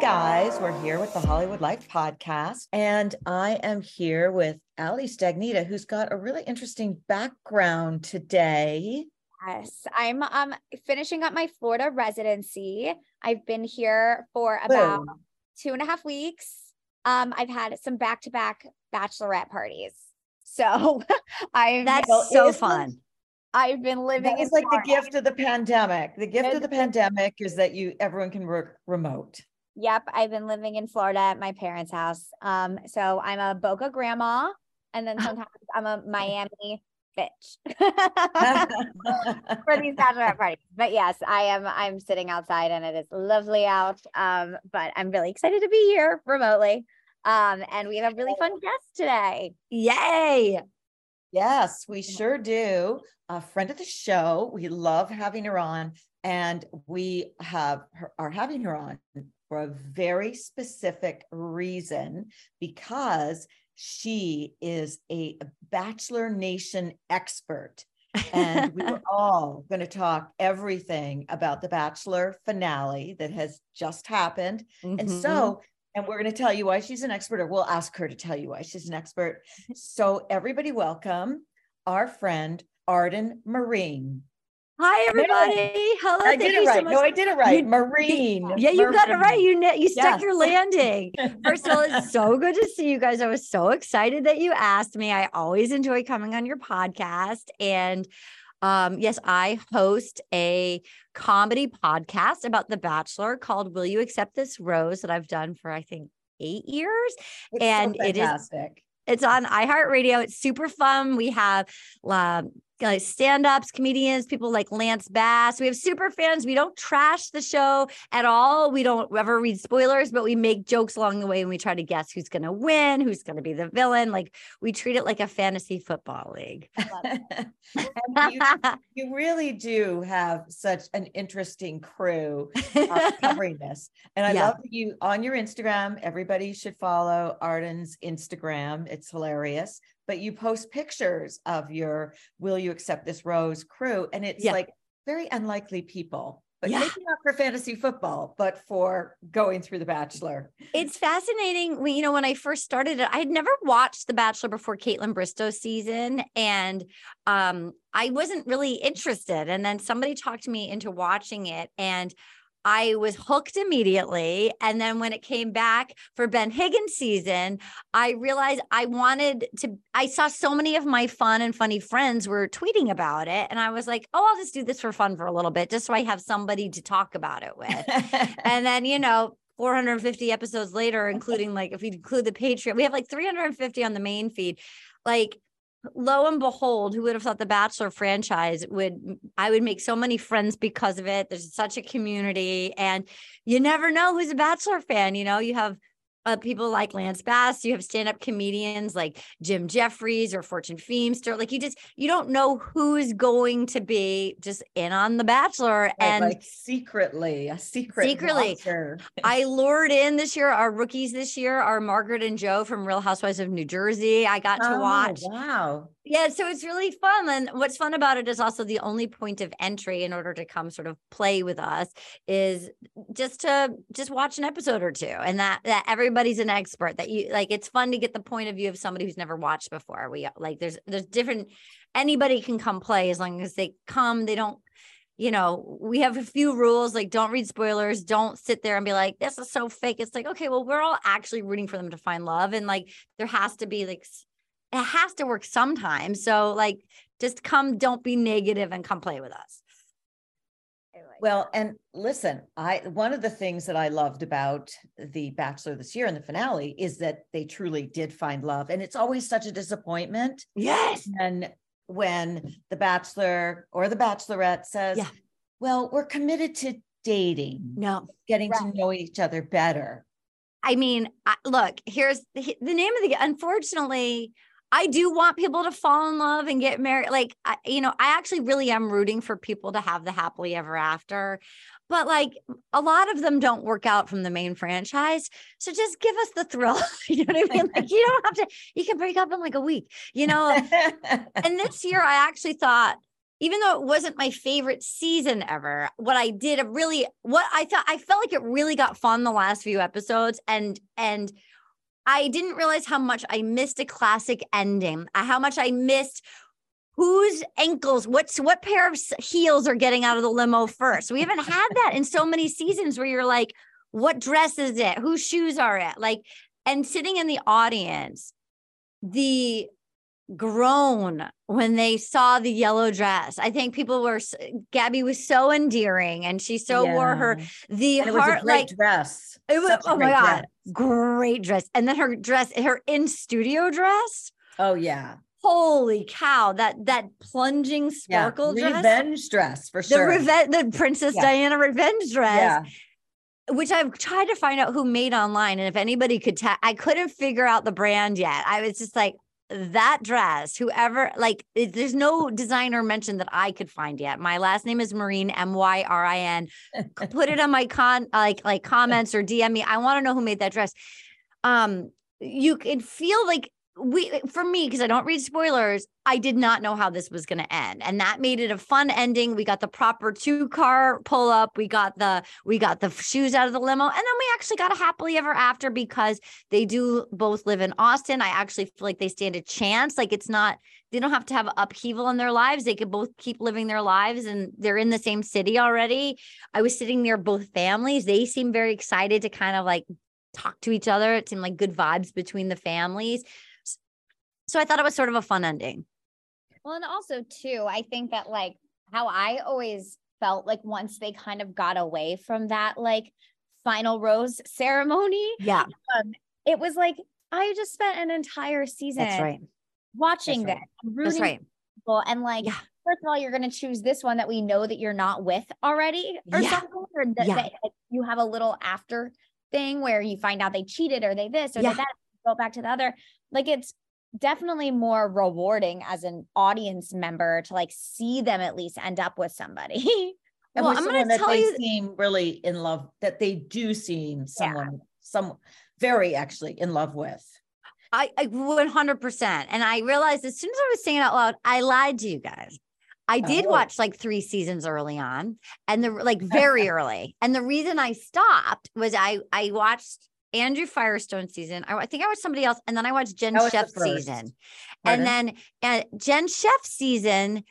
Guys, we're here with the Hollywood Life podcast, and I am here with Ali Stagnita, who's got a really interesting background today. Yes, I'm um finishing up my Florida residency. I've been here for about two and a half weeks. Um, I've had some back-to-back bachelorette parties. So I've That's Well, so fun. I've been living It's like the gift of the pandemic. The gift of the pandemic is that you everyone can work remote. Yep, I've been living in Florida at my parents' house. Um, so I'm a Boca grandma, and then sometimes I'm a Miami bitch for these bachelorette parties. But yes, I am. I'm sitting outside, and it is lovely out. Um, but I'm really excited to be here remotely. Um, and we have a really fun guest today. Yay. Yes, we sure do. A friend of the show. We love having her on, and we have her, are having her on for a very specific reason because she is a Bachelor Nation expert. and we were all going to talk everything about the Bachelor finale that has just happened. And Mhm. so, and we're going to tell you why she's an expert, or we'll ask her to tell you why she's an expert. So, everybody, welcome our friend Arden Myrin. Hi, everybody. Hello. I thank did you it so right. much. no, I did it right. You- Myrin. Yeah, you got it right. You you stuck Yes. your landing. First of all, it's so good to see you guys. I was so excited that you asked me. I always enjoy coming on your podcast. And um, yes, I host a comedy podcast about The Bachelor called Will You Accept This Rose that I've done for, I think, eight years. It's so and it is- fantastic. It's on iHeartRadio. It's super fun. We have um, like stand-ups, comedians, people like Lance Bass. We have super fans. We don't trash the show at all. We don't ever read spoilers, but we make jokes along the way and we try to guess who's going to win, who's going to be the villain. Like we treat it like a fantasy football league. You, you really do have such an interesting crew uh, covering this. And I Yeah. love you on your Instagram, everybody should follow Arden's Instagram. It's hilarious. But you post pictures of your Will You Accept This Rose crew? And it's Yeah. like very unlikely people, but Yeah. maybe not for fantasy football, but for going through The Bachelor. it's fascinating. When, you know, when I first started it, I had never watched The Bachelor before Kaitlyn Bristowe's season, and um, I wasn't really interested. And then somebody talked me into watching it, and I was hooked immediately. And then when it came back for Ben Higgins season, I realized I wanted to. I saw so many of my fun and funny friends were tweeting about it, and I was like, "Oh, I'll just do this for fun for a little bit, just so I have somebody to talk about it with." and then you know 450 episodes later including like if we include the patreon we have like 350 on the main feed like lo and behold who would have thought the bachelor franchise would i would make so many friends because of it. There's such a community and you never know who's a bachelor fan you know? You have uh, people like Lance Bass, you have stand-up comedians like Jim Jefferies or Fortune Feimster. Like you just you don't know who's going to be just in on the Bachelor, Right, and like secretly, a secret Secretly. I lured in this year our rookies this year are Margaret and Joe from Real Housewives of New Jersey. I got to Oh, watch. Wow. Yeah, so it's really fun. And what's fun about it is also the only point of entry in order to come sort of play with us is just to just watch an episode or two and that that everybody's an expert that you like it's fun to get the point of view of somebody who's never watched before. We like there's there's different anybody can come play as long as they come, they don't you know, we have a few rules like don't read spoilers, don't sit there and be like, this is so fake. It's like, okay, well, we're all actually rooting for them to find love. And like, there has to be like, it has to work sometimes. So, like, just come, don't be negative and come play with us. Well, and listen, I one of the things that I loved about the Bachelor this year and the finale is that they truly did find love. And it's always such a disappointment. Yes. And when the Bachelor or the Bachelorette says, Yeah. Well, we're committed to dating, No. getting Right. to know each other better. I mean, look, here's the, the name of the unfortunately, I do want people to fall in love and get married. Like, I, you know, I actually really am rooting for people to have the happily ever after. But like a lot of them don't work out from the main franchise. So just give us the thrill. you know what I mean? Like you don't have to, you can break up in like a week, you know? and this year I actually thought, even though it wasn't my favorite season ever, what I did really what I thought I felt like it really got fun the last few episodes and and I didn't realize how much I missed a classic ending. uh, How much I missed whose ankles, what's what pair of heels are getting out of the limo first. We haven't had that in so many seasons where you're like, what dress is it? Whose shoes are it? Like, and sitting in the audience, the groan when they saw the yellow dress. I think people were Gabby was so endearing and she so wore her the And it was a heart great like dress. it was Such oh my god dress. great dress and then her dress her in studio dress Oh yeah. holy cow that that plunging Yeah. sparkle dress Revenge dress for the sure. revenge the princess Yeah. diana revenge dress yeah. which I've tried to find out who made online. And if anybody could tell, I couldn't figure out the brand yet. I was just like, that dress, whoever, like, it- there's no designer mentioned that I could find yet. My last name is Myrin, M Y R I N. Put it on my con, like, like comments or DM me. I want to know who made that dress. Um, you can feel like we eh, for me because I don't read spoilers, I did not know how this was going to end, and that made it a fun ending. We got the proper two car pull up, we got the we got the shoes out of the limo, and then we actually got a happily ever after because they do both live in Austin. I actually feel like they stand a chance. Like it's not they don't have to have upheaval in their lives. They could both keep living their lives, and they're in the same city already. I was sitting near both families. They seem very excited to kind of like talk to each other. It seemed like good vibes between the families. So I thought it was sort of a fun ending. Well, and also too, I think that like how I always felt like once they kind of got away from that like final rose ceremony, Yeah, um, it was like I just spent an entire season that's right. watching That's that, right. and That's right. people, and like Yeah. first of all, you're gonna choose this one that we know that you're not with already, or Yeah. something, or that, Yeah. that like, you have a little after thing where you find out they cheated or they this or Yeah. they that, go back to the other. Like it's definitely more rewarding as an audience member to like see them at least end up with somebody. And Well, I'm gonna tell they you- seem really in love, that they do seem someone, some very actually in love with. I, I 100%. And I realized as soon as I was saying it out loud, I lied to you guys. I did Oh. watch like three seasons early on and the like very early. And the reason I stopped was I I watched Andrew Firestone season. I, I think I watched somebody else and then I watched Jen Schefft season. Pardon? And then uh, Jen Schefft season,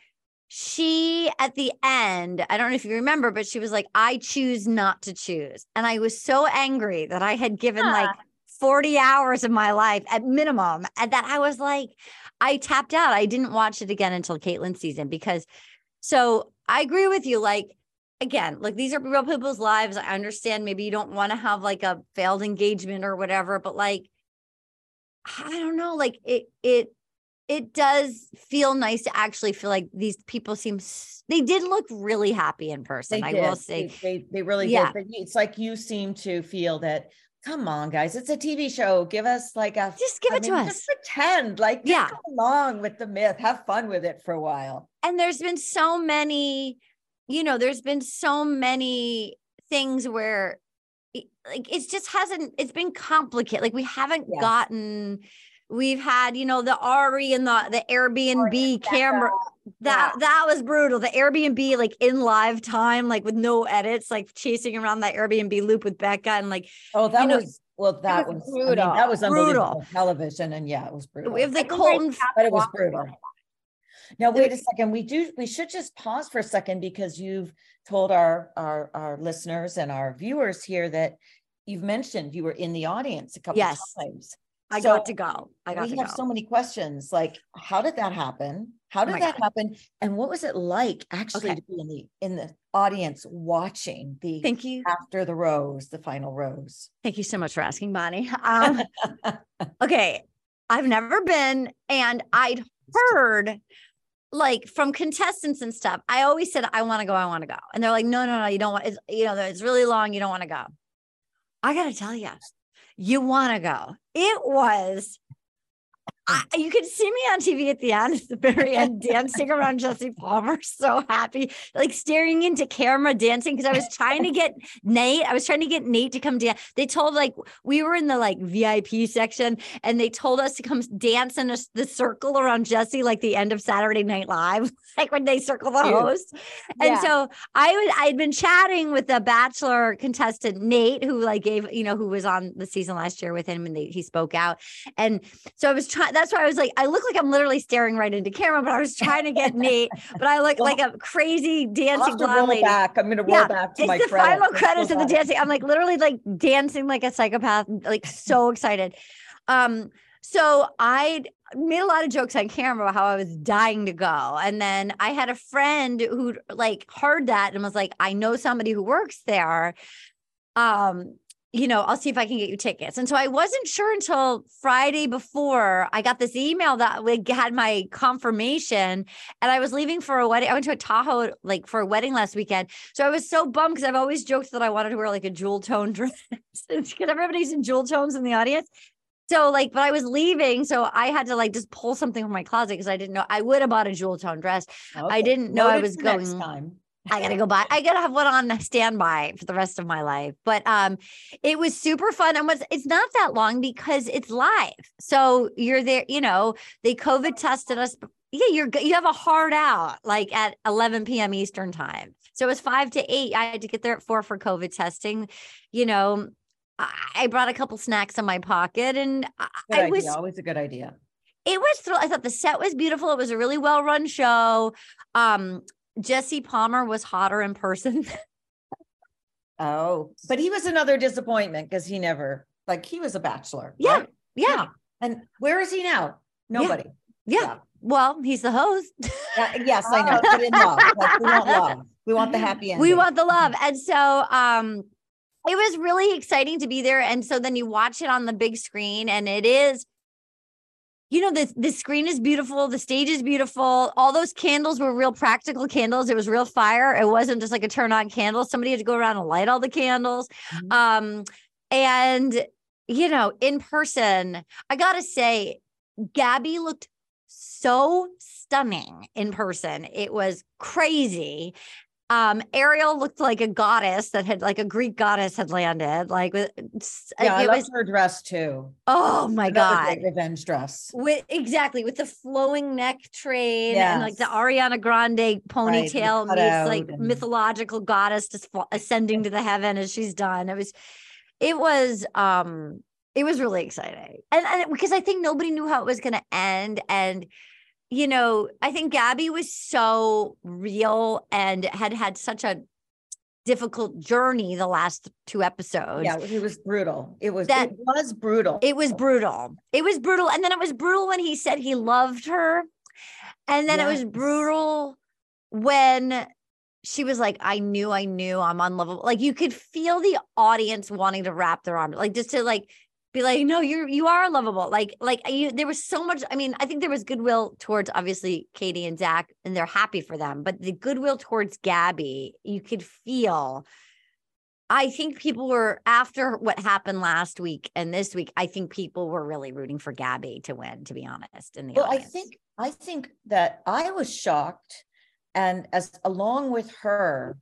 she at the end, I don't know if you remember, but she was like, I choose not to choose. And I was so angry that I had given Huh. like 40 hours of my life at minimum. And that I was like, I tapped out. I didn't watch it again until Kaitlyn's season because so I agree with you. Like, again, like these are real people's lives. I understand maybe you don't want to have like a failed engagement or whatever, but like, I don't know, like it, it, it does feel nice to actually feel like these people seem they did look really happy in person. I will say, They, they, they really Yeah. did. But it's like you seem to feel that, come on, guys, it's a TV show. Give us like a just give I it to us. Just pretend like just Yeah. along with the myth. Have fun with it for a while. and there's been so many you know there's been so many things where it- like it's just hasn't it's been complicated like we haven't Yes. gotten we've had you know the Ari and the the oh, Airbnb camera that that was brutal the Airbnb like in live time like with no edits like chasing around that Airbnb loop with Becca and like Oh, that know, was well, that was was, I mean, that was brutal. unbelievable television. And yeah, it was brutal. we have the I think I Colton but it was brutal. Now wait a second. We do we should just pause for a second because you've told our our our listeners and our viewers here that you've mentioned you were in the audience a couple Yes. times. I So got to go. I got we have go. so many questions. Like, how did that happen? How did my that happen? And what was it like actually Okay. to be in the in the audience watching the Thank you. after the rose, the final rose? Thank you so much for asking, Bonnie. Um, okay. I've never been, and I'd heard like from contestants and stuff. I always said, I want to go, I want to go. And they're like, no, no, no, you don't want it's you know, it's really long, you don't want to go. I gotta tell you, you want to go. It was I, um, you could see me on TV at the end, at the very end, dancing around Jesse Palmer, so happy, like staring into camera, dancing because I was trying to get Nate. I was trying to get Nate to come dance. They told like we were in the like VIP section, and they told us to come dance in a, the circle around Jesse, like the end of Saturday Night Live, like when they circle the Cute. host. And Yeah. so I was I'd been chatting with the Bachelor contestant Nate, who like gave you know who was on the season last year with him, and they, he spoke out. And so I was trying. That's why I was like, I look like I'm literally staring right into camera, but I was trying to get Nate. But I look Well, like a crazy dancing blonde roll lady. back. I'm gonna roll Yeah, back to It's my the credits. final credits of the dancing. I'm like literally like dancing like a psychopath, like so excited. Um, so I made a lot of jokes on camera about how I was dying to go. And then I had a friend who like heard that and was like, I know somebody who works there. Um, you know, I'll see if I can get you tickets. And so I wasn't sure until Friday before I got this email that we had my confirmation and I was leaving for a wedding. I went to a Tahoe like for a wedding last weekend. So I was so bummed because I've always joked that I wanted to wear like a jewel tone dress because everybody's in jewel tones in the audience. So like, but I was leaving, so I had to like just pull something from my closet because I didn't know I would have bought a jewel tone dress. Okay. didn't know I was for next going- time. I gotta go buy. I gotta have one on standby for the rest of my life. But um, it was super fun, and was it's not that long because it's live. So you're there. You know, they COVID tested us. Yeah, you're you have a hard out like at 11 p.m. Eastern time. So it was five to eight. I had to get there at four for COVID testing. You know, I, brought a couple snacks in my pocket, and Good I idea. was Always a good idea. it was thrill. I thought the set was beautiful. It was a really well run show. Um, Jesse Palmer was hotter in person. Oh, but he was another disappointment because he never like he was a bachelor. Yeah, right? yeah, And where is he now? Nobody. yeah. Yeah. Well, he's the host. Yeah, yes, I know. But in love, like we want love. We want the happy ending. we want the love. And so um it was really exciting to be there. And so then you watch it on the big screen and it is, you know, the the screen is beautiful, the stage is beautiful. All those candles were real practical candles. It was real fire. It wasn't just like a turn on candle. Somebody had to go around and light all the candles. Mhm. Um, and you know, in person, I gotta say, Gabby looked so stunning in person. It was crazy. Um, Ariel looked like a goddess that had like a Greek goddess had landed. Like with Yeah, I loved was her dress too. oh my Another god. great revenge dress. With exactly with the flowing neck train and like the Ariana Grande ponytail cut meets like and- mythological goddess just ascending to the heaven as she's done. It was, it was, um, it was really exciting, and, and because I think nobody knew how it was going to end, and you know, I think Gabby was so real and had had such a difficult journey the last two episodes. Yeah, it was brutal. It was That- it was brutal. It was brutal. It was brutal. And then it was brutal when he said he loved her. And then it was brutal when she was like, I knew, I knew I'm unlovable. Like you could feel the audience wanting to wrap their arms, like just to like be like, no, you're you are lovable. Like, like you there was so much. I mean, I think there was goodwill towards obviously Katie and Zach, and they're happy for them, but the goodwill towards Gabby, you could feel. I think people were after what happened last week and this week. I think people were really rooting for Gabby to win, to be honest. In the Well, I think I think that I was shocked, and as along with her,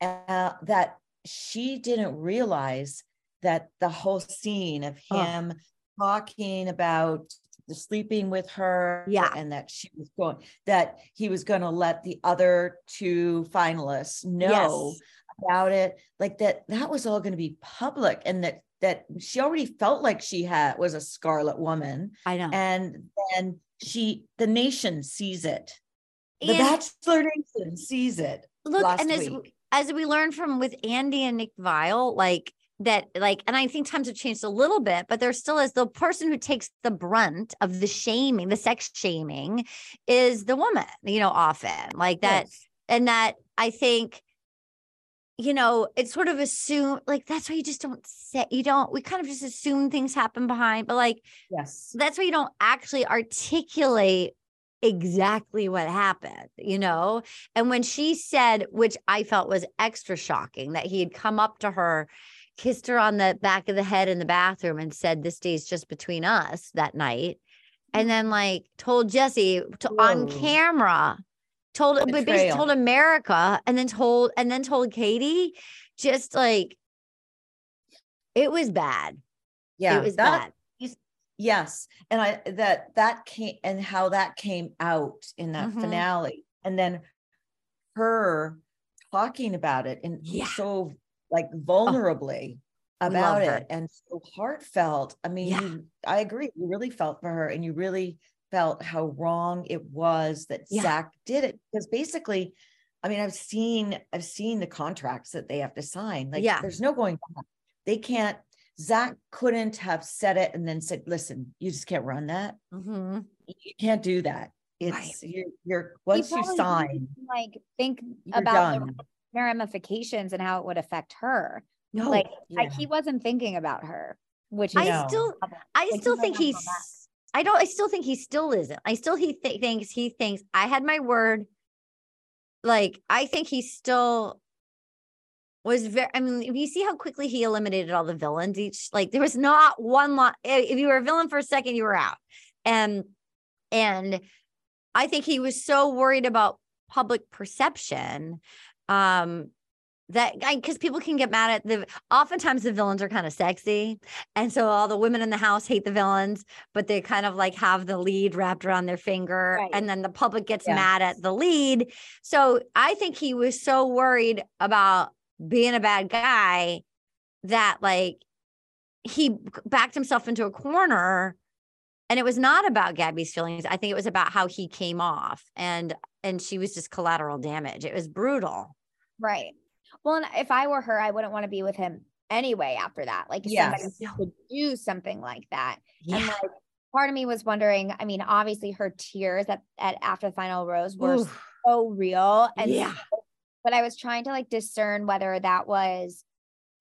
uh, that she didn't realize that the whole scene of Oh. him talking about the sleeping with her, Yeah. and that she was going that he was going to let the other two finalists know Yes. about it, like that that was all going to be public, and that that she already felt like she had was a scarlet woman I know. and then she the nation sees it the And- bachelor nation sees it look and as week. as we learned from with andi and nick Viall like that like and i think times have changed a little bit but there still is the person who takes the brunt of the shaming the sex shaming is the woman you know often like that Yes. and that i think you know it's sort of assume like that's why you just don't say you don't we kind of just assume things happen behind but like Yes. that's why you don't actually articulate exactly what happened, you know? And when she said, which I felt was extra shocking, that he had come up to her, kissed her on the back of the head in the bathroom, and said, This day's just between us that night. And then, like, told Jesse to, on camera, told, but basically told America, and then told, and then told Katie, just like, it was bad. Yeah. it was that- bad. Yes. And I that that came and how that came out in that Mhm. finale. And then her talking about it and Yeah. so like vulnerably love about it and so heartfelt. I mean, Yeah. you, I agree. You really felt for her and you really felt how wrong it was that Yeah. Zach did it because basically, I mean, I've seen I've seen the contracts that they have to sign. Like, Yeah. there's no going back. They can't. Zach couldn't have said it and then said, "Listen, you just can't run that. Mhm. You can't do that. Right. It's you're, you're once you sign, like think about the done. Ramifications and how it would affect her. No, like I, yeah. he wasn't thinking about her, which I still, I Like, still might think he's. I don't. I still think he still isn't. I still he th- thinks he thinks I had my word. Like I think he still was very. I mean, if you see how quickly he eliminated all the villains, each like there was not one lot. If you were a villain for a second, you were out. And and I think he was so worried about public perception um that because people can get mad at the oftentimes the villains are kind of sexy and so all the women in the house hate the villains but they kind of like have the lead wrapped around their finger Right. and then the public gets Yes. mad at the lead so i think he was so worried about being a bad guy that like he backed himself into a corner and it was not about Gabby's feelings. I think it was about how he came off and and she was just collateral damage. It was brutal. right. Well, and if I were her, I wouldn't want to be with him anyway after that. Like somebody Yes. could do something like that. And like part of me was wondering, I mean, obviously her tears at, at after the final rose were Oof. so real. And Yeah. so- but I was trying to like discern whether that was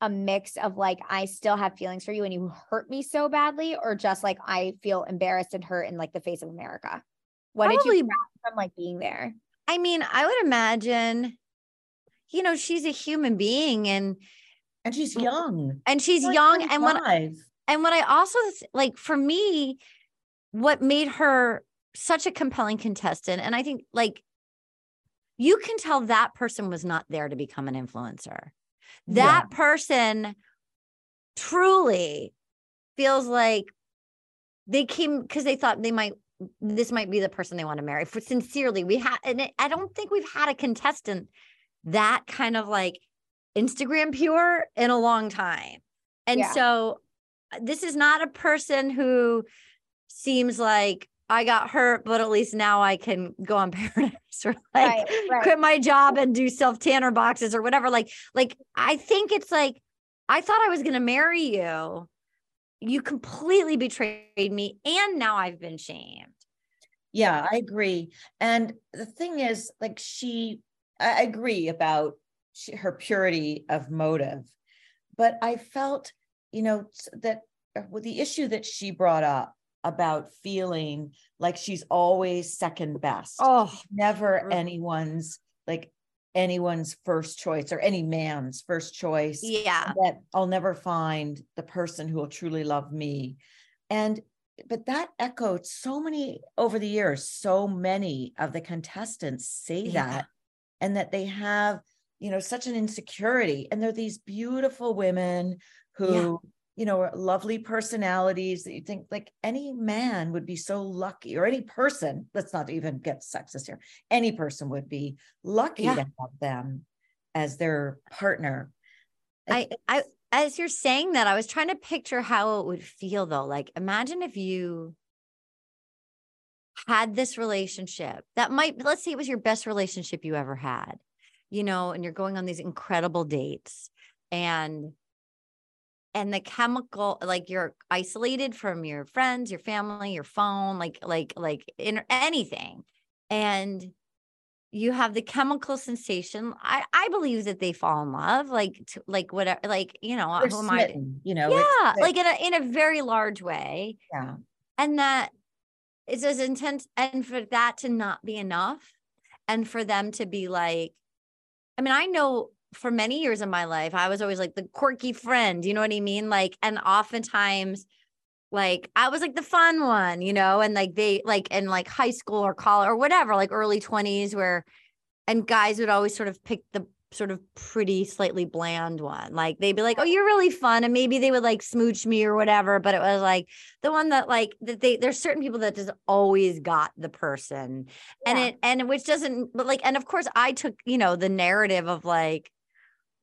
a mix of like, I still have feelings for you and you hurt me so badly, or just like I feel embarrassed and hurt in like the face of America. What did Probably- you grasp from like being there? I mean, I would imagine, you know, she's a human being and and she's young. and she's Like young. And what and what I also like for me, what made her such a compelling contestant, and I think like you can tell that person was not there to become an influencer. That person truly feels like they came because they thought they might this might be the person they want to marry. For sincerely we had and it, i don't think we've had a contestant that kind of like instagram pure in a long time. And Yeah. so uh, this is not a person who seems like i got hurt but at least now i can go on paradise or like Right, right. quit my job and do self tanner boxes or whatever like like i think it's like i thought i was going to marry you you completely betrayed me and now i've been shamed Yeah, I agree. And the thing is, like, she, I I agree about she, her purity of motive, but I felt, you know, that uh, the issue that she brought up about feeling like she's always second best, oh never anyone's like anyone's first choice or any man's first choice yeah that I'll never find the person who will truly love me. And but that echoed so many over the years, so many of the contestants say Yeah. that, and that they have, you know, such an insecurity. And they're these beautiful women who, you know, lovely personalities that you think like any man would be so lucky, or any person, let's not even get sexist here, any person would be lucky Yeah. to have them as their partner. I, I, as you're saying that, I was trying to picture how it would feel though. Like, imagine if you had this relationship that might, let's say it was your best relationship you ever had, you know, and you're going on these incredible dates and and the chemical like you're isolated from your friends your family your phone like like like in anything and you have the chemical sensation i i believe that they fall in love like to, like whatever like you know They're who am I? you know, yeah like in a in a very large way yeah, and that it's as intense and for that to not be enough and for them to be like i mean i know for many years of my life i was always like the quirky friend you know what i mean? Like and oftentimes like i was like the fun one you know? And like they like in like high school or college or whatever like early 20s where and guys would always sort of pick the sort of pretty slightly bland one. Like they'd be like oh you're really fun and maybe they would like smooch me or whatever but it was like the one that like that they there's certain people that just always got the person. And it and which doesn't but like and of course i took you know the narrative of like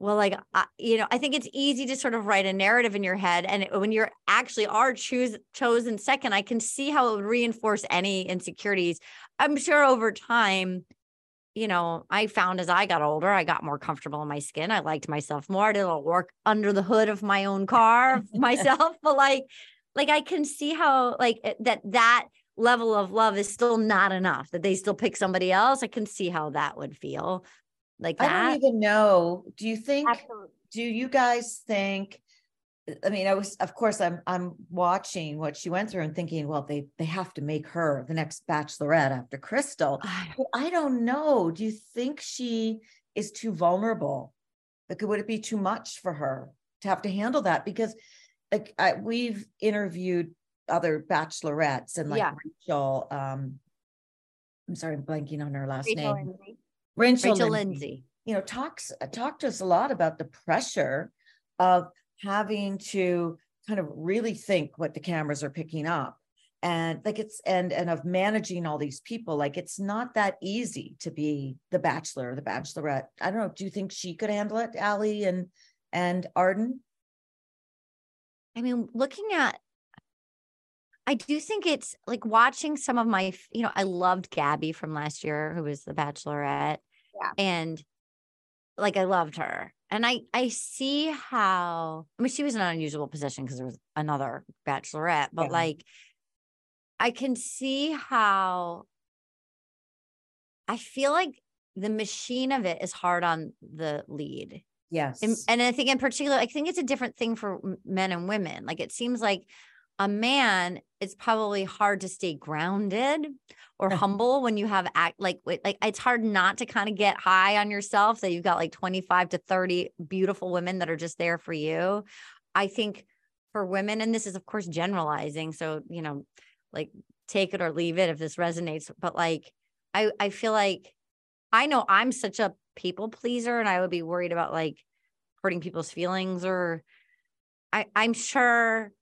well like I, you know i think it's easy to sort of write a narrative in your head and when you're actually are choose chosen second i can see how it would reinforce any insecurities. I'm sure over time you know i found as i got older i got more comfortable in my skin i liked myself more i did a little work under the hood of my own car myself but like like i can see how like that that level of love is still not enough that they still pick somebody else i can see how that would feel like I don't even know. Do you think? Absolutely. Do you guys think? I mean, I was, of course, I'm, I'm watching what she went through and thinking, well, they, they have to make her the next bachelorette after Crystal. But I don't know. Do you think she is too vulnerable? Like, would it be too much for her to have to handle that? Because, like, I, we've interviewed other bachelorettes and like Yeah. Rachel. Um, I'm sorry, I'm blanking on her last Rachel name. Lindsay. Rachel, rachel Lindsay. Lindsay. You know talks uh, talked to us a lot about the pressure of having to kind of really think what the cameras are picking up and like it's and and of managing all these people. Like it's not that easy to be the bachelor or the bachelorette. I don't know do you think she could handle it Allie and and arden? I mean, looking at, I do think it's like watching some of my, you know, I loved Gabby from last year, who was the Bachelorette, Yeah. and like I loved her, and I I see how I mean she was in an unusual position because there was another Bachelorette, but Yeah. like I can see how I feel like the machine of it is hard on the lead. yes And, and I think in particular, I think it's a different thing for men and women. Like it seems like a man, it's probably hard to stay grounded or humble when you have act like like it's hard not to kind of get high on yourself that you've got like 25 to 30 beautiful women that are just there for you. I think for women, and this is of course generalizing, so you know, like take it or leave it if this resonates, but like I I feel like I know I'm such a people pleaser and I would be worried about like hurting people's feelings or I I'm sure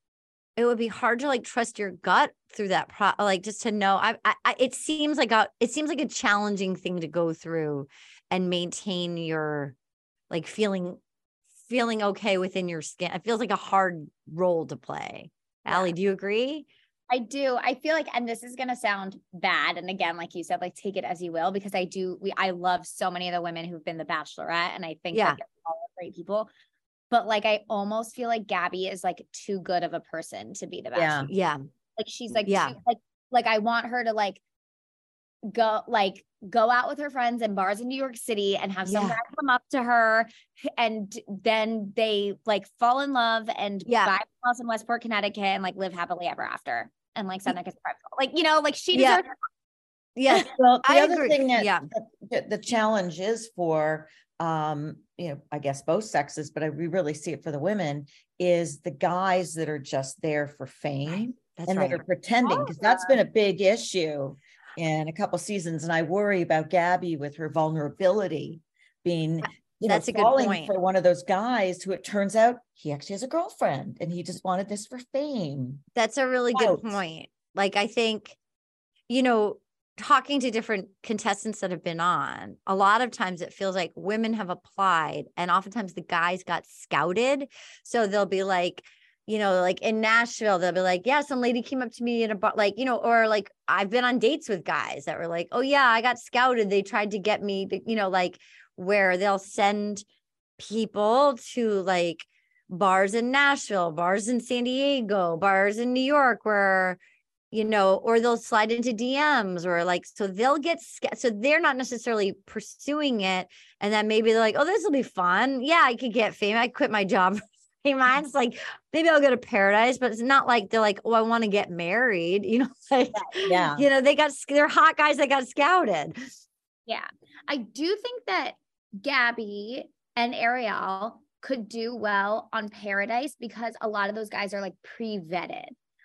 it would be hard to like trust your gut through that pro like just to know I, I it seems like a it seems like a challenging thing to go through and maintain your like feeling feeling okay within your skin. It feels like a hard role to play. Allie, do you agree? I do. I feel like, and this is gonna sound bad. And again, like you said, like take it as you will, because I do. We I love so many of the women who've been the Bachelorette, and I think Yeah. they're all great people. But like, I almost feel like Gabby is like too good of a person to be the best. Yeah. Yeah. Like she's like, Yeah. too, like, like I want her to like go like go out with her friends in bars in New York City and have some Yeah. guy come up to her and then they like fall in love and Yeah. buy a house in Westport, Connecticut and like live happily ever after and like send their kids to. Like, you know, like she Yeah. deserves Yeah. Well, the I other agree. thing that, Yeah. that- the challenge is for, um, you know, I guess both sexes, but I, we really see it for the women, is the guys that are just there for fame That's and right. that are pretending, because that's been a big issue in a couple seasons. And I worry about Gabby with her vulnerability being, you know, That's a good point. for one of those guys who it turns out he actually has a girlfriend and he just wanted this for fame. That's a really good point. Like I think, you know, talking to different contestants that have been on, a lot of times it feels like women have applied and oftentimes the guys got scouted. So they'll be like, you know, like in Nashville, they'll be like, yeah, some lady came up to me in a bar, like, you know, or like I've been on dates with guys that were like, oh yeah, I got scouted. They tried to get me you know, like where they'll send people to like bars in Nashville, bars in San Diego, bars in New York where you know, or they'll slide into DMs or like, so they'll get, so they're not necessarily pursuing it. And then maybe they're like, oh, this will be fun. Yeah, I could get fame. I quit my job. It's like maybe I'll go to paradise, but it's not like they're like, oh, I want to get married. You know, like, Yeah. you know, they got, they're hot guys that got scouted. Yeah. I do think that Gabby and Ariel could do well on Paradise because a lot of those guys are like pre-vetted.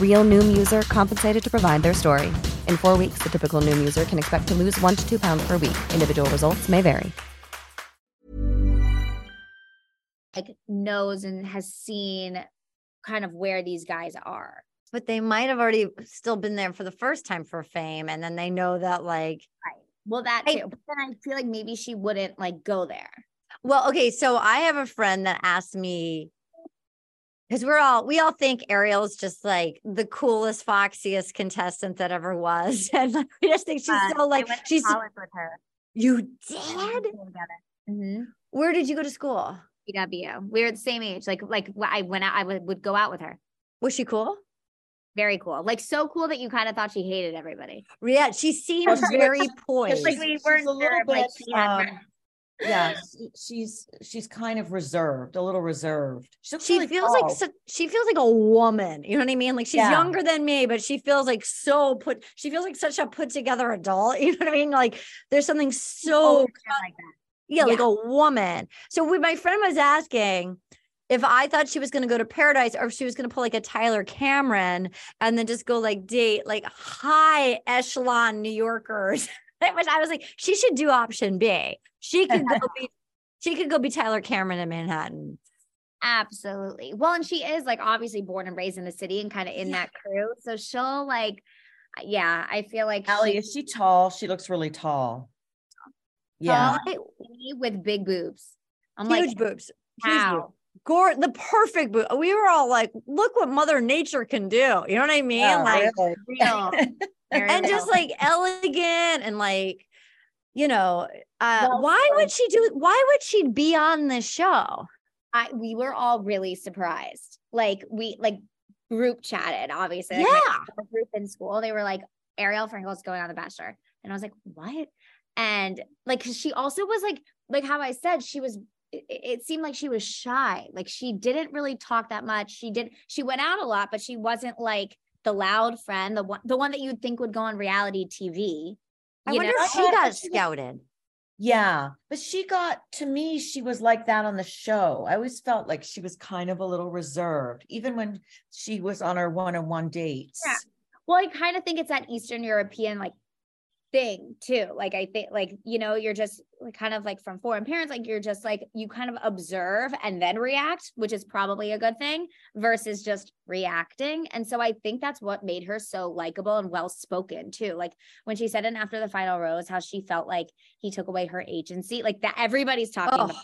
Real Noom user compensated to provide their story. In four weeks, the typical Noom user can expect to lose one to two pounds per week. Individual results may vary. like knows and has seen kind of where these guys are. But they might have already still been there for the first time for fame. And then they know that, like, Right. Well, that I- too. But then I feel like maybe she wouldn't like go there. Well, okay, so I have a friend that asked me because we're all we all think Ariel's just like the coolest, foxiest contestant that ever was, and like, we just think she's Uh, so I like went to she's. college with her. You did? Mm-hmm. Where did you go to school? PW. We were the same age. Like like I went out, I would, would go out with her. Was she cool? Very cool. Like so cool that you kind of thought she hated everybody. Yeah, she seemed very poised. like we she's weren't a little sure if, like, bit, she had um, yeah, she's she's kind of reserved, a little reserved. She, looks she feels like she feels like a woman. You know what I mean? Like she's Yeah. younger than me, but she feels like so put. She feels like such a put together adult. You know what I mean? Like there's something so like that. yeah, like a woman. So when my friend was asking if I thought she was going to go to paradise or if she was going to pull like a Tyler Cameron and then just go like date like high echelon New Yorkers, which I was like, she should do option B. She could go be, she could go be Tyler Cameron in Manhattan. Absolutely. Well, and she is like obviously born and raised in the city and kind of in that crew. So she'll like, yeah, I feel like Allie, she- is she tall? She looks really tall. Yeah. tall, skinny with big boobs. I'm Huge like, boobs. Huge boobs. how? Gore, the perfect boob. We were all like, look what Mother Nature can do. You know what I mean? Yeah, like, really. Real. And just real. like elegant and like you know uh Well why would she do why would she be on this show I we were all really surprised. Like we like group chatted, obviously. like, yeah group in school. They were like, Ariel Frankel's going on The Bachelor. And I was like, what? And like, she also was like, like how I said, she was, it, it seemed like she was shy. Like she didn't really talk that much. She did, she went out a lot, but she wasn't like the loud friend, the one, the one that you'd think would go on reality TV. i you wonder know? if she oh, got that she was- scouted Yeah, but she got to me, she was like that on the show. I always felt like she was kind of a little reserved, even when she was on her one-on-one dates. Yeah. Well, I kind of think it's that Eastern European like thing too. Like I think like, you know, you're just like kind of like from foreign parents, like you're just like you kind of observe and then react, which is probably a good thing versus just reacting. And so I think that's what made her so likable and well spoken too. Like when she said in after the final rose how she felt like he took away her agency, like that everybody's talking Oh, about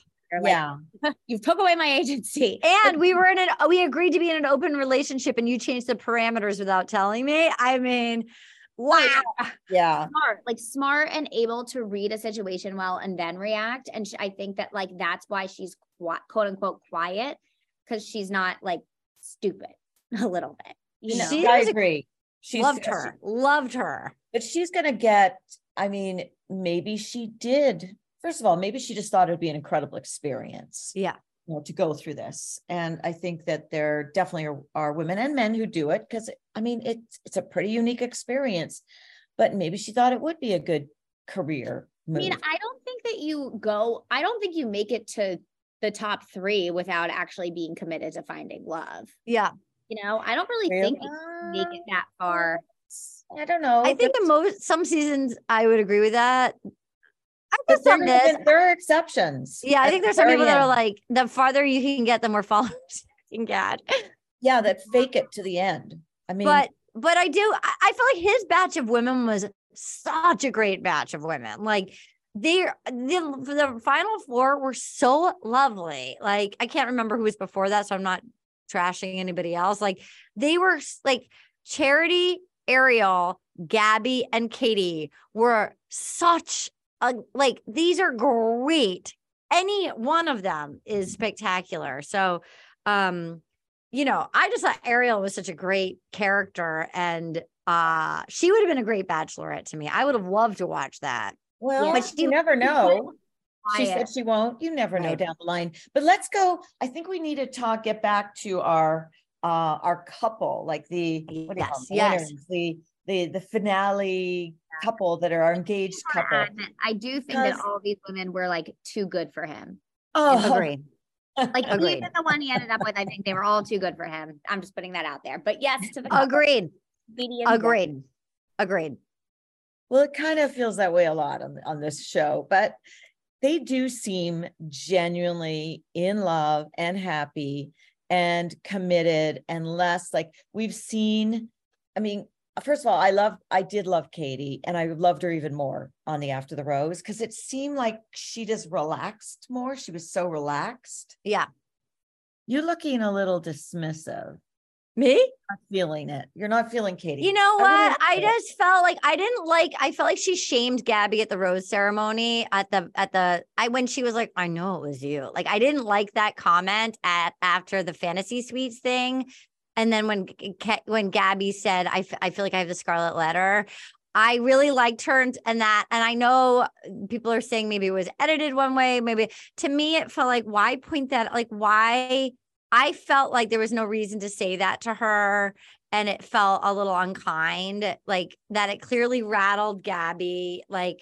like, Yeah, you took away my agency. and we were in an we agreed to be in an open relationship and you changed the parameters without telling me i mean wow yeah. smart, like smart and able to read a situation well and then react. And sh- I think that like that's why she's qui- quote unquote quiet because she's not like stupid a little bit. You know, She I agree. She's loved uh, her loved her but she's gonna get, I mean, maybe she did. First of all, maybe she just thought it'd be an incredible experience. yeah you know, to go through this. And I think that there definitely are, are women and men who do it because I mean it's it's a pretty unique experience. But maybe she thought it would be a good career I mean, I don't think that you go, I don't think you make it to the top three without actually being committed to finding love. yeah You know, I don't really think that you make it that far. I don't know. I think but- the most some seasons I would agree with that. I guess there, there are exceptions. yeah, I think there's some people that are like, the farther you can get, the more followers you can get. yeah, that fake it to the end. I mean, but but I do I, I feel like his batch of women was such a great batch of women. Like they the the final four were so lovely. Like I can't remember who was before that, so I'm not trashing anybody else. Like they were like Charity, Ariel, Gabby, and Katie were such a like these are great. Any one of them is spectacular. So um you know, I just thought Ariel was such a great character and uh she would have been a great bachelorette to me. I would have loved to watch that. well, but but she- you never know. She said she won't. You never know Right. down the line. But let's go. I think we need to talk, get back to our uh our couple, like the what do you call Yes, them? yes. The the the finale couple that are our engaged couple. Uh, add I do think Because- that all these women were like too good for him. Oh, Agree. Like Agreed. even the one he ended up with, I think they were all too good for him. I'm just putting that out there. But yes, to the couple, Agreed. Kaity and Zach. Agreed. Agreed. Well, it kind of feels that way a lot on on this show, but they do seem genuinely in love and happy and committed and less like we've seen. I mean, Uh, first of all, I love I did love Kaity and I loved her even more on the After the Rose because it seemed like she just relaxed more. She was so relaxed. Yeah. You're looking a little dismissive. Me? Not feeling it. You're not feeling Kaity. You know what? I it. just felt like I didn't like I felt like she shamed Gabi at the rose ceremony at the at the I when she was like, I know it was you. Like I didn't like that comment at after the fantasy suites thing. And then when when Gabi said, I, f- I feel like I have the scarlet letter, I really liked her and, and that. And I know uh, people are saying maybe it was edited one way. Maybe to me, it felt like, why point that? Like, why? I felt like there was no reason to say that to her. And it felt a little unkind, like that it clearly rattled Gabi. Like,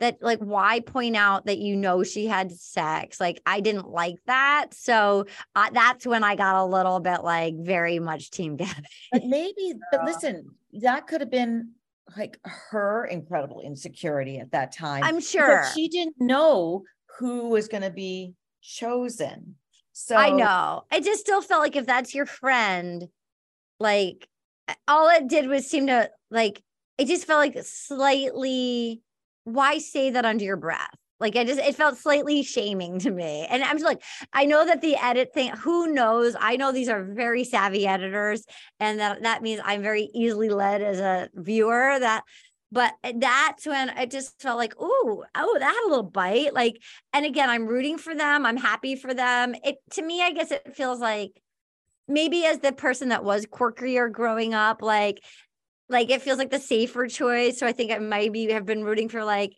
that like why point out that you know she had sex like i didn't like that so uh, that's when i got a little bit like very much team gabi But maybe, but listen, that could have been like her incredible insecurity at that time. i'm sure she didn't know who was going to be chosen. So I know. I just still felt like if that's your friend, like all it did was seem to like it just felt like slightly why say that under your breath? Like I just it felt slightly shaming to me. And I'm just like, I know that the edit thing, who knows? I know these are very savvy editors, and that that means I'm very easily led as a viewer that but that's when I just felt like, oh, oh, that had a little bite. Like, and again, I'm rooting for them. I'm happy for them. It to me, I guess it feels like maybe as the person that was quirkier growing up, like, like it feels like the safer choice. So I think I maybe have been rooting for like,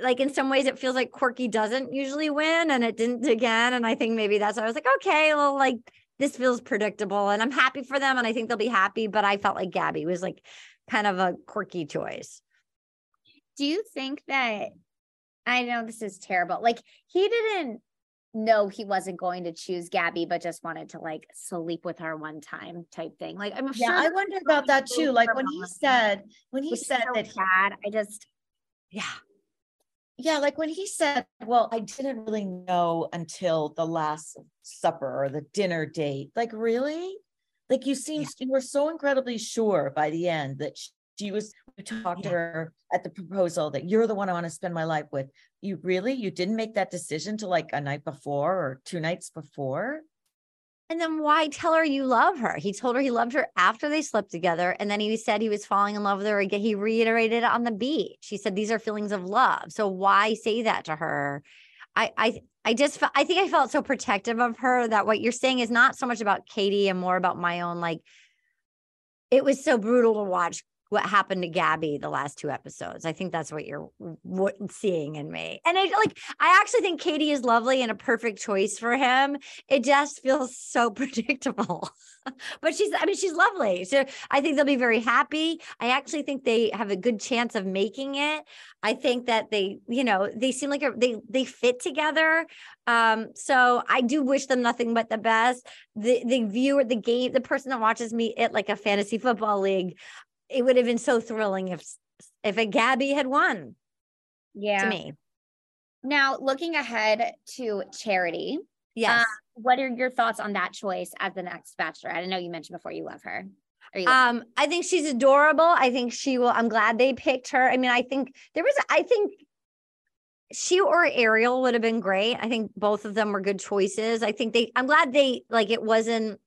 like in some ways it feels like quirky doesn't usually win and it didn't again. And I think maybe that's why I was like, okay, well, like this feels predictable and I'm happy for them and I think they'll be happy. But I felt like Gabi was like kind of a quirky choice. Do you think that I know this is terrible? Like he didn't know he wasn't going to choose Gabi, but just wanted to like sleep with her one time type thing. Like I'm sure. yeah, sure I wonder about that too. Like when he said, when he said so that, sad. I just Yeah. yeah, like when he said, well, I didn't really know until the last supper or the dinner date. Like really? Like you seemed you were so incredibly sure by the end that sh- she was talked to her at the proposal that you're the one I want to spend my life with. You really you didn't make that decision to like a night before or two nights before? And then why tell her you love her? He told her he loved her after they slept together. And then he said he was falling in love with her again. He reiterated it on the beach. He said these are feelings of love. So why say that to her? I I I just I think I felt so protective of her that what you're saying is not so much about Kaity and more about my own like it was so brutal to watch what happened to Gabi the last two episodes. I think that's what you're what, seeing in me. And I like I actually think Kaity is lovely and a perfect choice for him. It just feels so predictable. but she's I mean she's lovely. So I think they'll be very happy. I actually think they have a good chance of making it. I think that they, you know, they seem like a, they they fit together. Um so I do wish them nothing but the best. The the viewer, the game, the person that watches me at like a fantasy football league it would have been so thrilling if if a Gabi had won yeah. to me. Now, looking ahead to charity, Yes. uh, what are your thoughts on that choice as the next bachelor? I know you mentioned before you love her. You love- Um, I think she's adorable. I think she will. I'm glad they picked her. I mean, I think there was. I think she or Ariel would have been great. I think both of them were good choices. I think they. I'm glad they like it wasn't.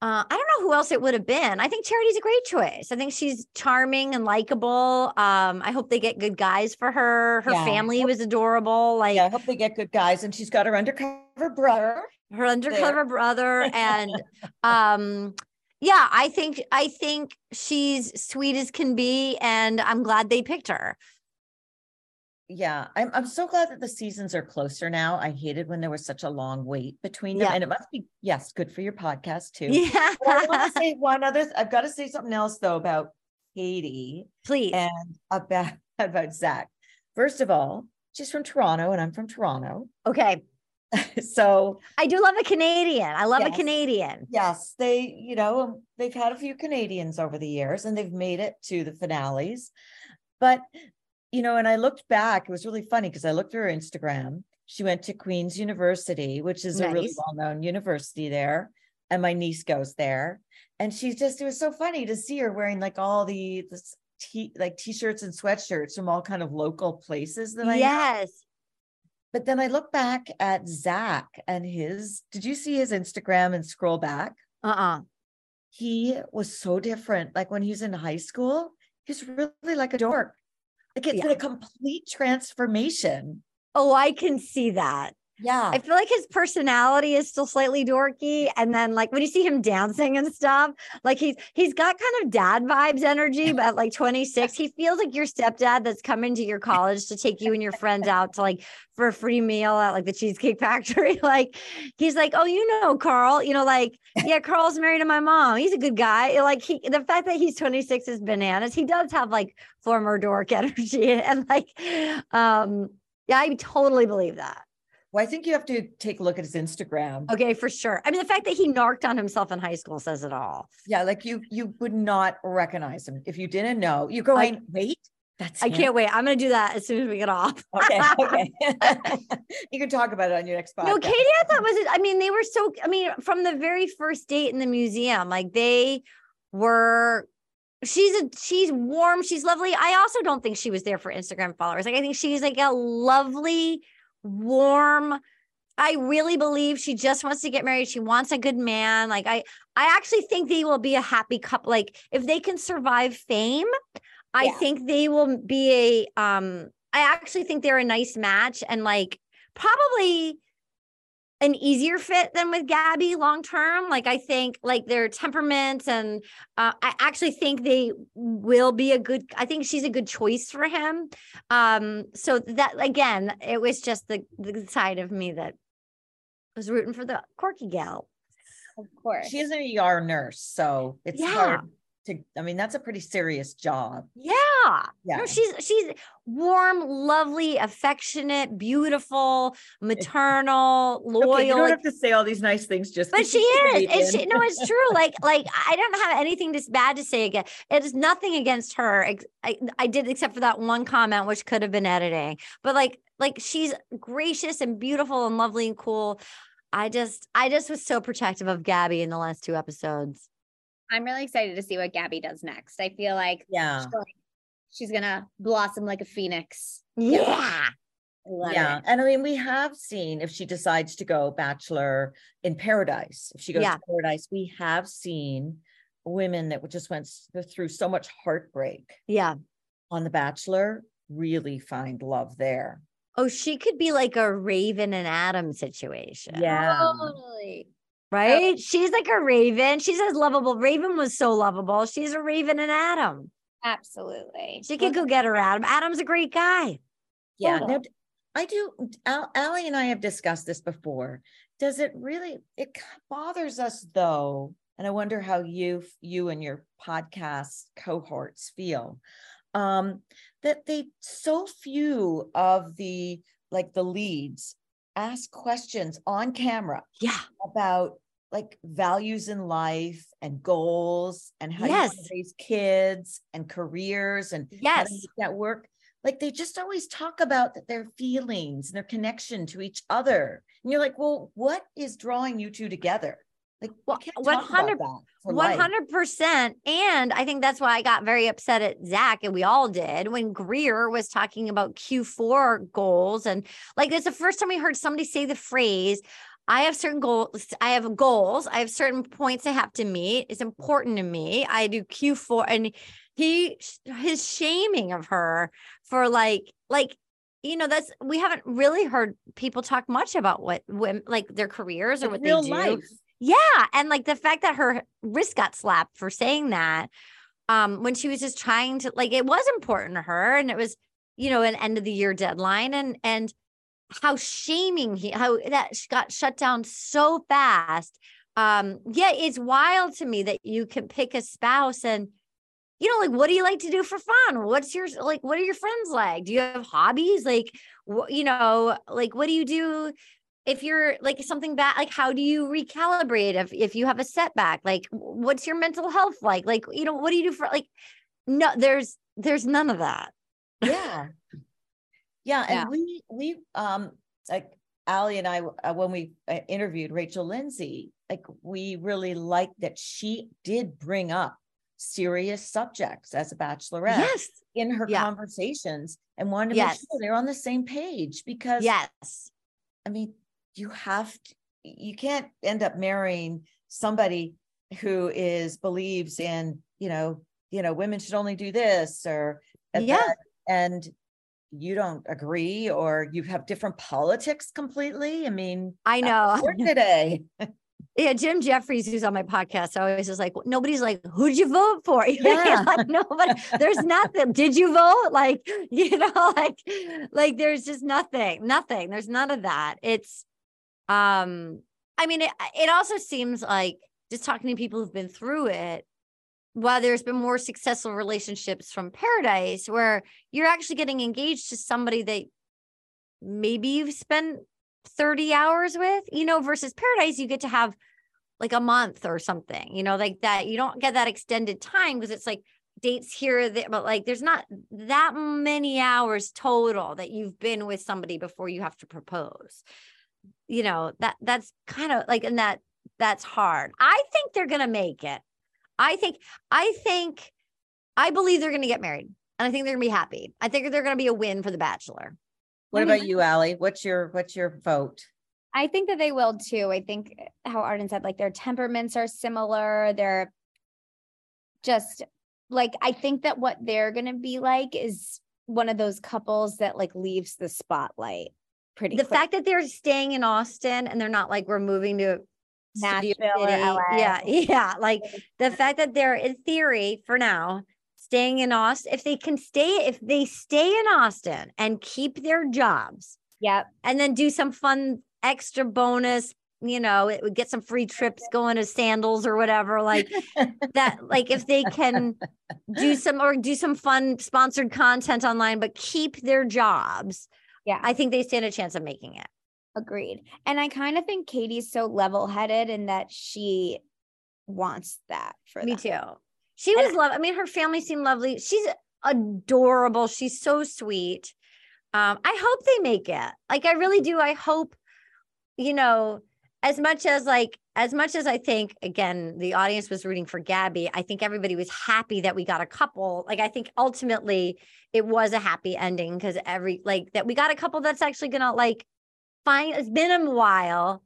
Uh, I don't know who else it would have been. I think Charity's a great choice. I think she's charming and likable. Um, I hope they get good guys for her. Her Yeah. family was adorable. Like Yeah, I hope they get good guys. And she's got her undercover brother. her undercover brother and um yeah i think i think she's sweet as can be and i'm glad they picked her Yeah, I'm I'm so glad that the seasons are closer now. I hated when there was such a long wait between them. Yeah. And it must be, yes, good for your podcast too. yeah But I want to say one other, th- I've got to say something else though about Kaity please and about about Zach. First of all, she's from Toronto and I'm from Toronto. okay so i do love a canadian i love a canadian yes, they, you know, they've had a few Canadians over the years and they've made it to the finales. But, you know, and I looked back, it was really funny because I looked at her Instagram. She went to Queen's University, which is a really well-known university there. And my niece goes there. And she's just, it was so funny to see her wearing like all the this t like t-shirts and sweatshirts from all kind of local places that I know. yes But then I look back at Zach and his, did you see his Instagram and scroll back? uh-uh he was so different. Like when he was in high school, he's really like a dork. Like it's been a complete transformation. oh i can see that Yeah. I feel like his personality is still slightly dorky. And then like when you see him dancing and stuff, like he's he's got kind of dad vibes energy, but like 26, he feels like your stepdad that's coming to your college to take you and your friends out to like for a free meal at like the Cheesecake Factory. Like he's like, Oh, you know, Carl, you know, like, yeah, Carl's married to my mom. He's a good guy. Like he the fact that he's 26 is bananas. He does have like former dork energy and like um yeah, I totally believe that. Well, I think you have to take a look at his Instagram. Okay, for sure. I mean, the fact that he narked on himself in high school says it all. Yeah, like you you would not recognize him if you didn't know. You're going, wait, that's I him?" can't wait. I'm going to do that as soon as we get off. Okay, okay. you can talk about it on your next podcast. No, Kaity, I thought was, it. I mean, they were so, I mean, from the very first date in the museum, like they were, she's a, she's warm, she's lovely. I also don't think she was there for Instagram followers. Like, I think she's like a lovely, warm, I really believe she just wants to get married. She wants a good man. Like I, I actually think they will be a happy couple. Like if they can survive fame, I Yeah. think they will be a. Um, I actually think they're a nice match and like probably an easier fit than with Gabi long term. Like I think like their temperaments and uh, I actually think they will be a good. I think she's a good choice for him. Um, so that again, it was just the the side of me that was rooting for the quirky gal. Of course. She is an ER nurse, so it's Yeah. hard to I mean, that's a pretty serious job. Yeah. Yeah. No, she's she's warm, lovely, affectionate, beautiful, maternal, loyal. Okay, you don't like- have to say all these nice things just But she is. And she, no, it's true. Like, like I don't have anything this bad to say again. It is nothing against her. I, I did except for that one comment, which could have been editing. But like, like she's gracious and beautiful and lovely and cool. I just, I just was so protective of Gabi in the last two episodes. I'm really excited to see what Gabi does next. I feel like yeah. she'll- she's gonna blossom like a phoenix. Yeah. Love Yeah. it. And I mean, we have seen if she decides to go bachelor in paradise, if she goes Yeah. to paradise, we have seen women that just went through so much heartbreak Yeah. on The Bachelor really find love there. Oh, she could be like a Raven and Adam situation. Yeah. Totally. Right? She's like a Raven. She's as lovable. Raven was so lovable. She's a Raven and Adam. Absolutely. She could go get her Adam. Adam's a great guy. Yeah. Total. Now, d- I do. Al- Allie and I have discussed this before. Does it really? It bothers us though, and I wonder how you, you and your podcast cohorts feel. Um, that they so few of the like the leads ask questions on camera Yeah. about like values in life and goals and how you Yes. to raise kids and careers and Yes. that work. like they just always talk about their feelings and their connection to each other. And you're like, well, what is drawing you two together? Like, Well, can't talk about 100 that for One life. hundred percent, and I think that's why I got very upset at Zach, and we all did when Greer was talking about Q four goals, and like it's the first time we heard somebody say the phrase. I have certain goals. I have goals. I have certain points I have to meet. It's important to me. I do Q four, and he his shaming of her for like like you know that's we haven't really heard people talk much about what women like their careers or what they do. life. Yeah. And like the fact that her wrist got slapped for saying that um when she was just trying to like it was important to her and it was, you know, an end of the year deadline and and how shaming he how that got shut down so fast. Um, yeah, it's wild to me that you can pick a spouse and you know, like, what do you like to do for fun? What's your like? What are your friends like? Do you have hobbies? Like, wh- you know, like, what do you do if you're like something bad? Like, how do you recalibrate if if you have a setback? Like, what's your mental health like? Like, you know, what do you do for like? No, there's there's none of that. yeah yeah and Yeah. we we um like Ali and I uh, when we uh, interviewed Rachel Lindsay like we really liked that she did bring up serious subjects as a bachelorette Yes, in her Yeah. conversations and wanted to Yes. make sure they're on the same page because yes, I mean you have to you can't end up marrying somebody who is believes in you know you know women should only do this or Yeah. that, and you don't agree or you have different politics completely i mean I know. today Yeah, Jim Jefferies, who's on my podcast, always is like, nobody's like, who'd you vote for? Yeah. like, nobody, there's nothing. Did you vote? Like, you know, like, like there's just nothing, nothing. There's none of that. It's, um, I mean, it, it also seems like just talking to people who've been through it, while there's been more successful relationships from Paradise, where you're actually getting engaged to somebody that maybe you've spent 30 hours with, you know, versus Paradise, you get to have like a month or something, you know, like that. You don't get that extended time because it's like dates here, but like there's not that many hours total that you've been with somebody before you have to propose. You know, that that's kind of like, and that that's hard. I think they're going to make it. I think, I think, I believe they're going to get married and I think they're going to be happy. I think they're going to be a win for The Bachelor. what I mean, about you Allie? what's your what's your vote I think that they will too. I think how Arden said, like their temperaments are similar. They're just like, I think that what they're going to be like is one of those couples that like leaves the spotlight pretty the quick. fact that they're staying in Austin and they're not like we're moving to Studio Nashville or LA. Yeah, yeah. Like the fact that they're in theory for now staying in Austin. If they can stay, if they stay in Austin and keep their jobs Yep. and then do some fun extra bonus, you know, it would get some free trips going to sandals or whatever. Like that, like if they can do some or do some fun sponsored content online, but keep their jobs, Yeah. I think they stand a chance of making it. Agreed. And I kind of think Kaity's so level headed in that she wants that for Me them. too. She was love. I mean, her family seemed lovely. She's adorable. She's so sweet. Um, I hope they make it. Like, I really do. I hope, you know, as much as like, as much as I think, again, the audience was rooting for Gabi, I think everybody was happy that we got a couple. Like, I think ultimately it was a happy ending because every, like, that we got a couple that's actually gonna like find, it's been a while.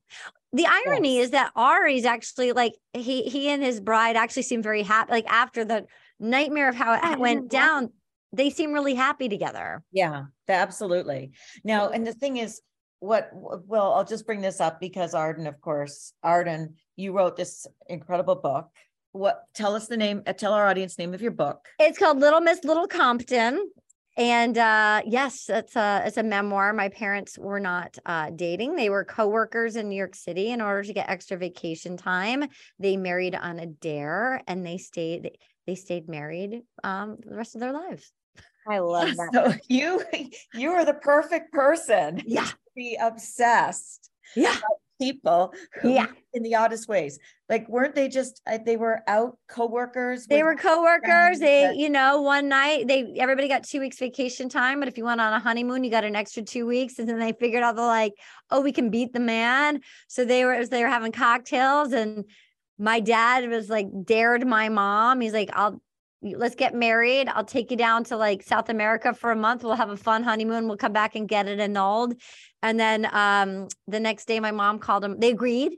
The irony is that Arie's actually like he he and his bride actually seem very happy. Like after the nightmare of how I it went know. down, they seem really happy together. Yeah, absolutely. Now, and the thing is, what, well, I'll just bring this up because Arden, of course, Arden, you wrote this incredible book. What, tell us the name, uh, tell our audience name of your book. It's called Little Miss Little Compton. And uh yes, it's a it's a memoir. My parents were not uh dating. They were coworkers in New York City in order to get extra vacation time. They married on a dare and they stayed they stayed married um the rest of their lives. I love that. So you, you are the perfect person Yeah. to be obsessed. Yeah. People who Yeah. in the oddest ways. Like, weren't they just, uh, they were out co-workers? They were coworkers. They, that- you know, one night they everybody got two weeks vacation time, but if you went on a honeymoon, you got an extra two weeks. And then they figured out the like, oh, we can beat the man. So they were they were having cocktails, and my dad was like dared my mom. He's like, I'll let's get married. I'll take you down to like South America for a month. We'll have a fun honeymoon. We'll come back and get it annulled. And then um the next day my mom called him. They agreed.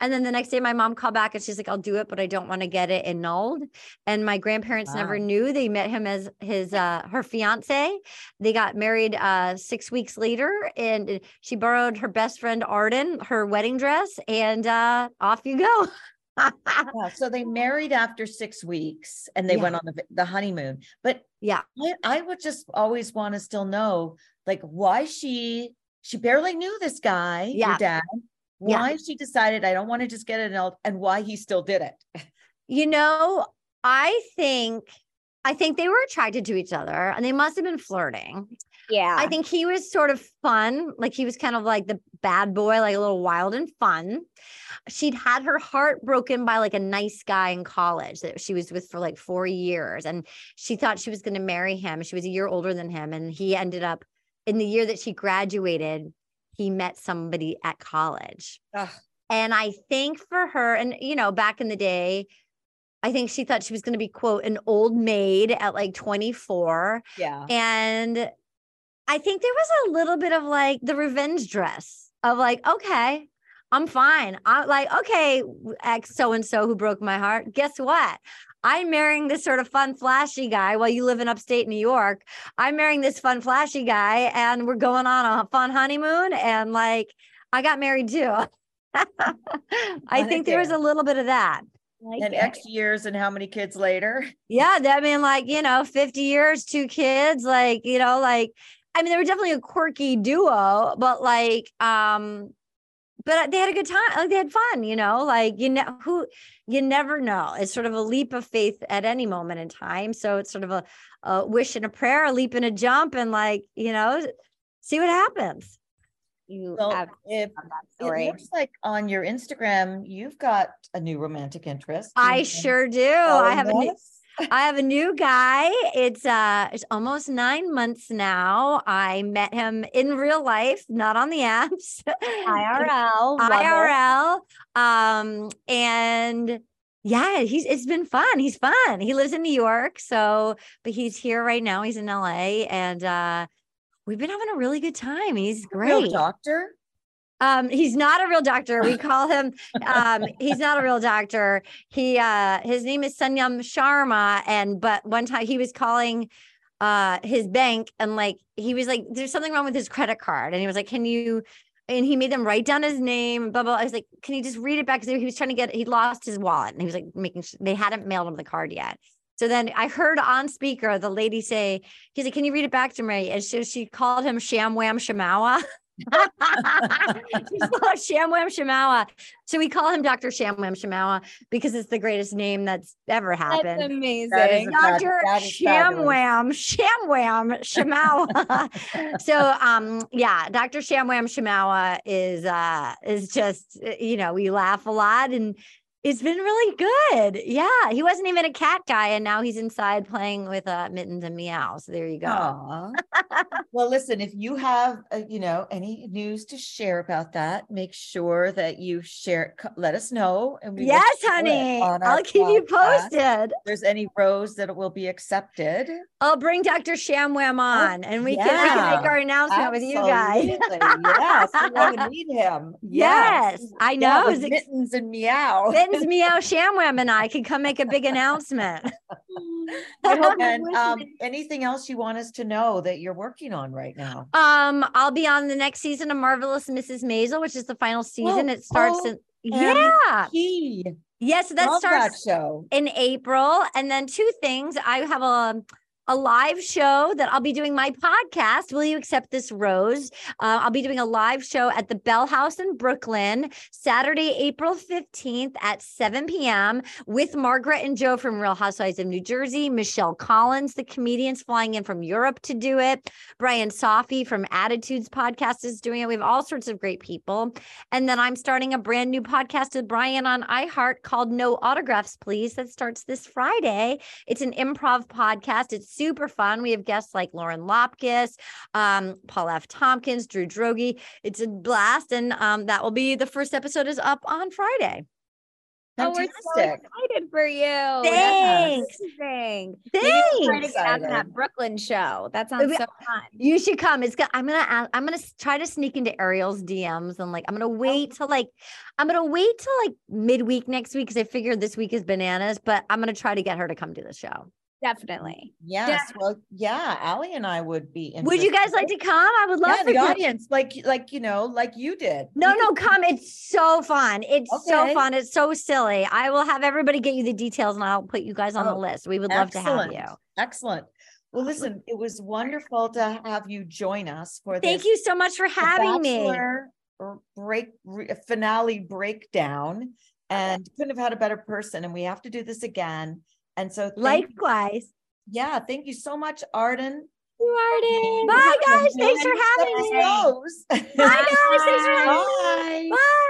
And then the next day, my mom called back and she's like, I'll do it, but I don't want to get it annulled. And my grandparents never knew. They met him as his uh her fiance. They got married uh six weeks later, and she borrowed her best friend Arden, her wedding dress, and uh off you go. Yeah, so they married after six weeks and they Yeah. went on the, the honeymoon. But yeah. I, I would just always want to still know, like, why she she barely knew this guy, Yeah. your dad. Yeah. Why she decided I don't want to just get it annulled, and why he still did it. You know, I think I think they were attracted to each other and they must have been flirting. Yeah. I think he was sort of fun. Like he was kind of like the bad boy, like a little wild and fun. She'd had her heart broken by like a nice guy in college that she was with for like four years. And she thought she was going to marry him. She was a year older than him. And he ended up in the year that she graduated, he met somebody at college. Ugh. And I think for her, and you know, back in the day, I think she thought she was going to be, quote, an old maid at like 24. Yeah. And I think there was a little bit of like the revenge dress of like, okay, I'm fine. I'm like, okay, ex so and so who broke my heart. Guess what? I'm marrying this sort of fun, flashy guy while you live in upstate New York. I'm marrying this fun, flashy guy, and we're going on a fun honeymoon. And like, I got married too. I think there was a little bit of that. Like And it. X years and how many kids later? Yeah, that- I mean, like, you know, 50 years, two kids, like, you know, like, I mean, they were definitely a quirky duo, but like, um, but they had a good time. Like they had fun, you know, like you know who you never know. It's sort of a leap of faith at any moment in time. So it's sort of a, a wish and a prayer, a leap and a jump, and like, you know, see what happens. you Well, have if it looks like on your Instagram, you've got a new romantic interest. I you wanna sure do. I have a new, us? I have a new guy. It's uh it's almost nine months now. I met him in real life, not on the apps. IRL. IRL. Um, and yeah, he's it's been fun. He's fun. He lives in New York, so but he's here right now. He's in LA and uh we've been having a really good time. He's Real great. doctor. Um, he's not a real doctor. We call him um he's not a real doctor. He uh his name is Sunyam Sharma. And but one time he was calling uh his bank and like he was like, there's something wrong with his credit card. And he was like, Can you and he made them write down his name, blah blah. I was like, Can you just read it back? Because he was trying to get he lost his wallet and he was like making sure they hadn't mailed him the card yet. So then I heard on speaker the lady say, he's like, Can you read it back to me? And so she called him Sham Wham Shamawa. She's called Shamwam Shamawa. So we call him Dr. Shamwam Shamawa because it's the greatest name that's ever happened. amazing. That is a fab- Dr. that is fabulous. Shamwam, Shamwam, Shamawa. so um yeah, Dr. Shamwam Shamawa is uh is just you know, we laugh a lot and it's been really good. Yeah, he wasn't even a cat guy and now he's inside playing with uh mittens and meow. So there you go. Well, listen, if you have, uh, you know, any news to share about that, make sure that you share, let us know. And we yes, honey. I'll keep you posted. If there's any rows that will be accepted. I'll bring Dr. Shamwam on and we, can, we can make our announcement with you guys. Yes, we meet him. Yes, I know. It's mittens and meow. Mittens Meow Shamwam and I can come make a big announcement. and um, anything else you want us to know that you're working on right now? Um, I'll be on the next season of Marvelous Mrs. Maisel, which is the final season. it starts oh, in yeah, yes, that Love that starts show. in April. And then two things. I have a a live show that I'll be doing my podcast. Will you accept this rose? Uh, I'll be doing a live show at the Bell House in Brooklyn, Saturday, April 15th at 7 p.m. with Margaret and Joe from Real Housewives of New Jersey, Michelle Collins, the comedians flying in from Europe to do it. Brian Safi from Attitudes Podcast is doing it. We have all sorts of great people. And then I'm starting a brand new podcast with Brian on iHeart called No Autographs, Please, that starts this Friday. It's an improv podcast. It's super fun. We have guests like Lauren Lapkus, um, Paul F. Tompkins, Drew Droege. It's a blast. And um, that will be the first episode is up on Friday. Oh, we're so excited for you. Thanks. Thanks. Thanks. Trying to get out to that Brooklyn show. That sounds so fun. You should come. It's good. I'm gonna I'm gonna try to sneak into Ariel's DMs and like I'm gonna wait till like I'm gonna wait till like midweek next week because I figured this week is bananas, but I'm gonna try to get her to come to the show. Definitely. Yes. Well, yeah. Allie and I would be. Would you guys like to come? I would love Yeah, the you. audience, like, like you know, like you did. No, no, come. It's so fun. It's so fun. It's so silly. I will have everybody get you the details and I'll put you guys on the Oh, list. We would love to have you. Excellent. Well, listen, it was wonderful to have you join us for the Thank this you so much for having me. Break re- finale breakdown, and couldn't have had a better person. And we have to do this again. And so, thank you- Likewise. yeah, thank you so much, Arden. Arden. Bye, guys. Thanks for having me. Bye, guys. Thanks for having me. Bye. Bye.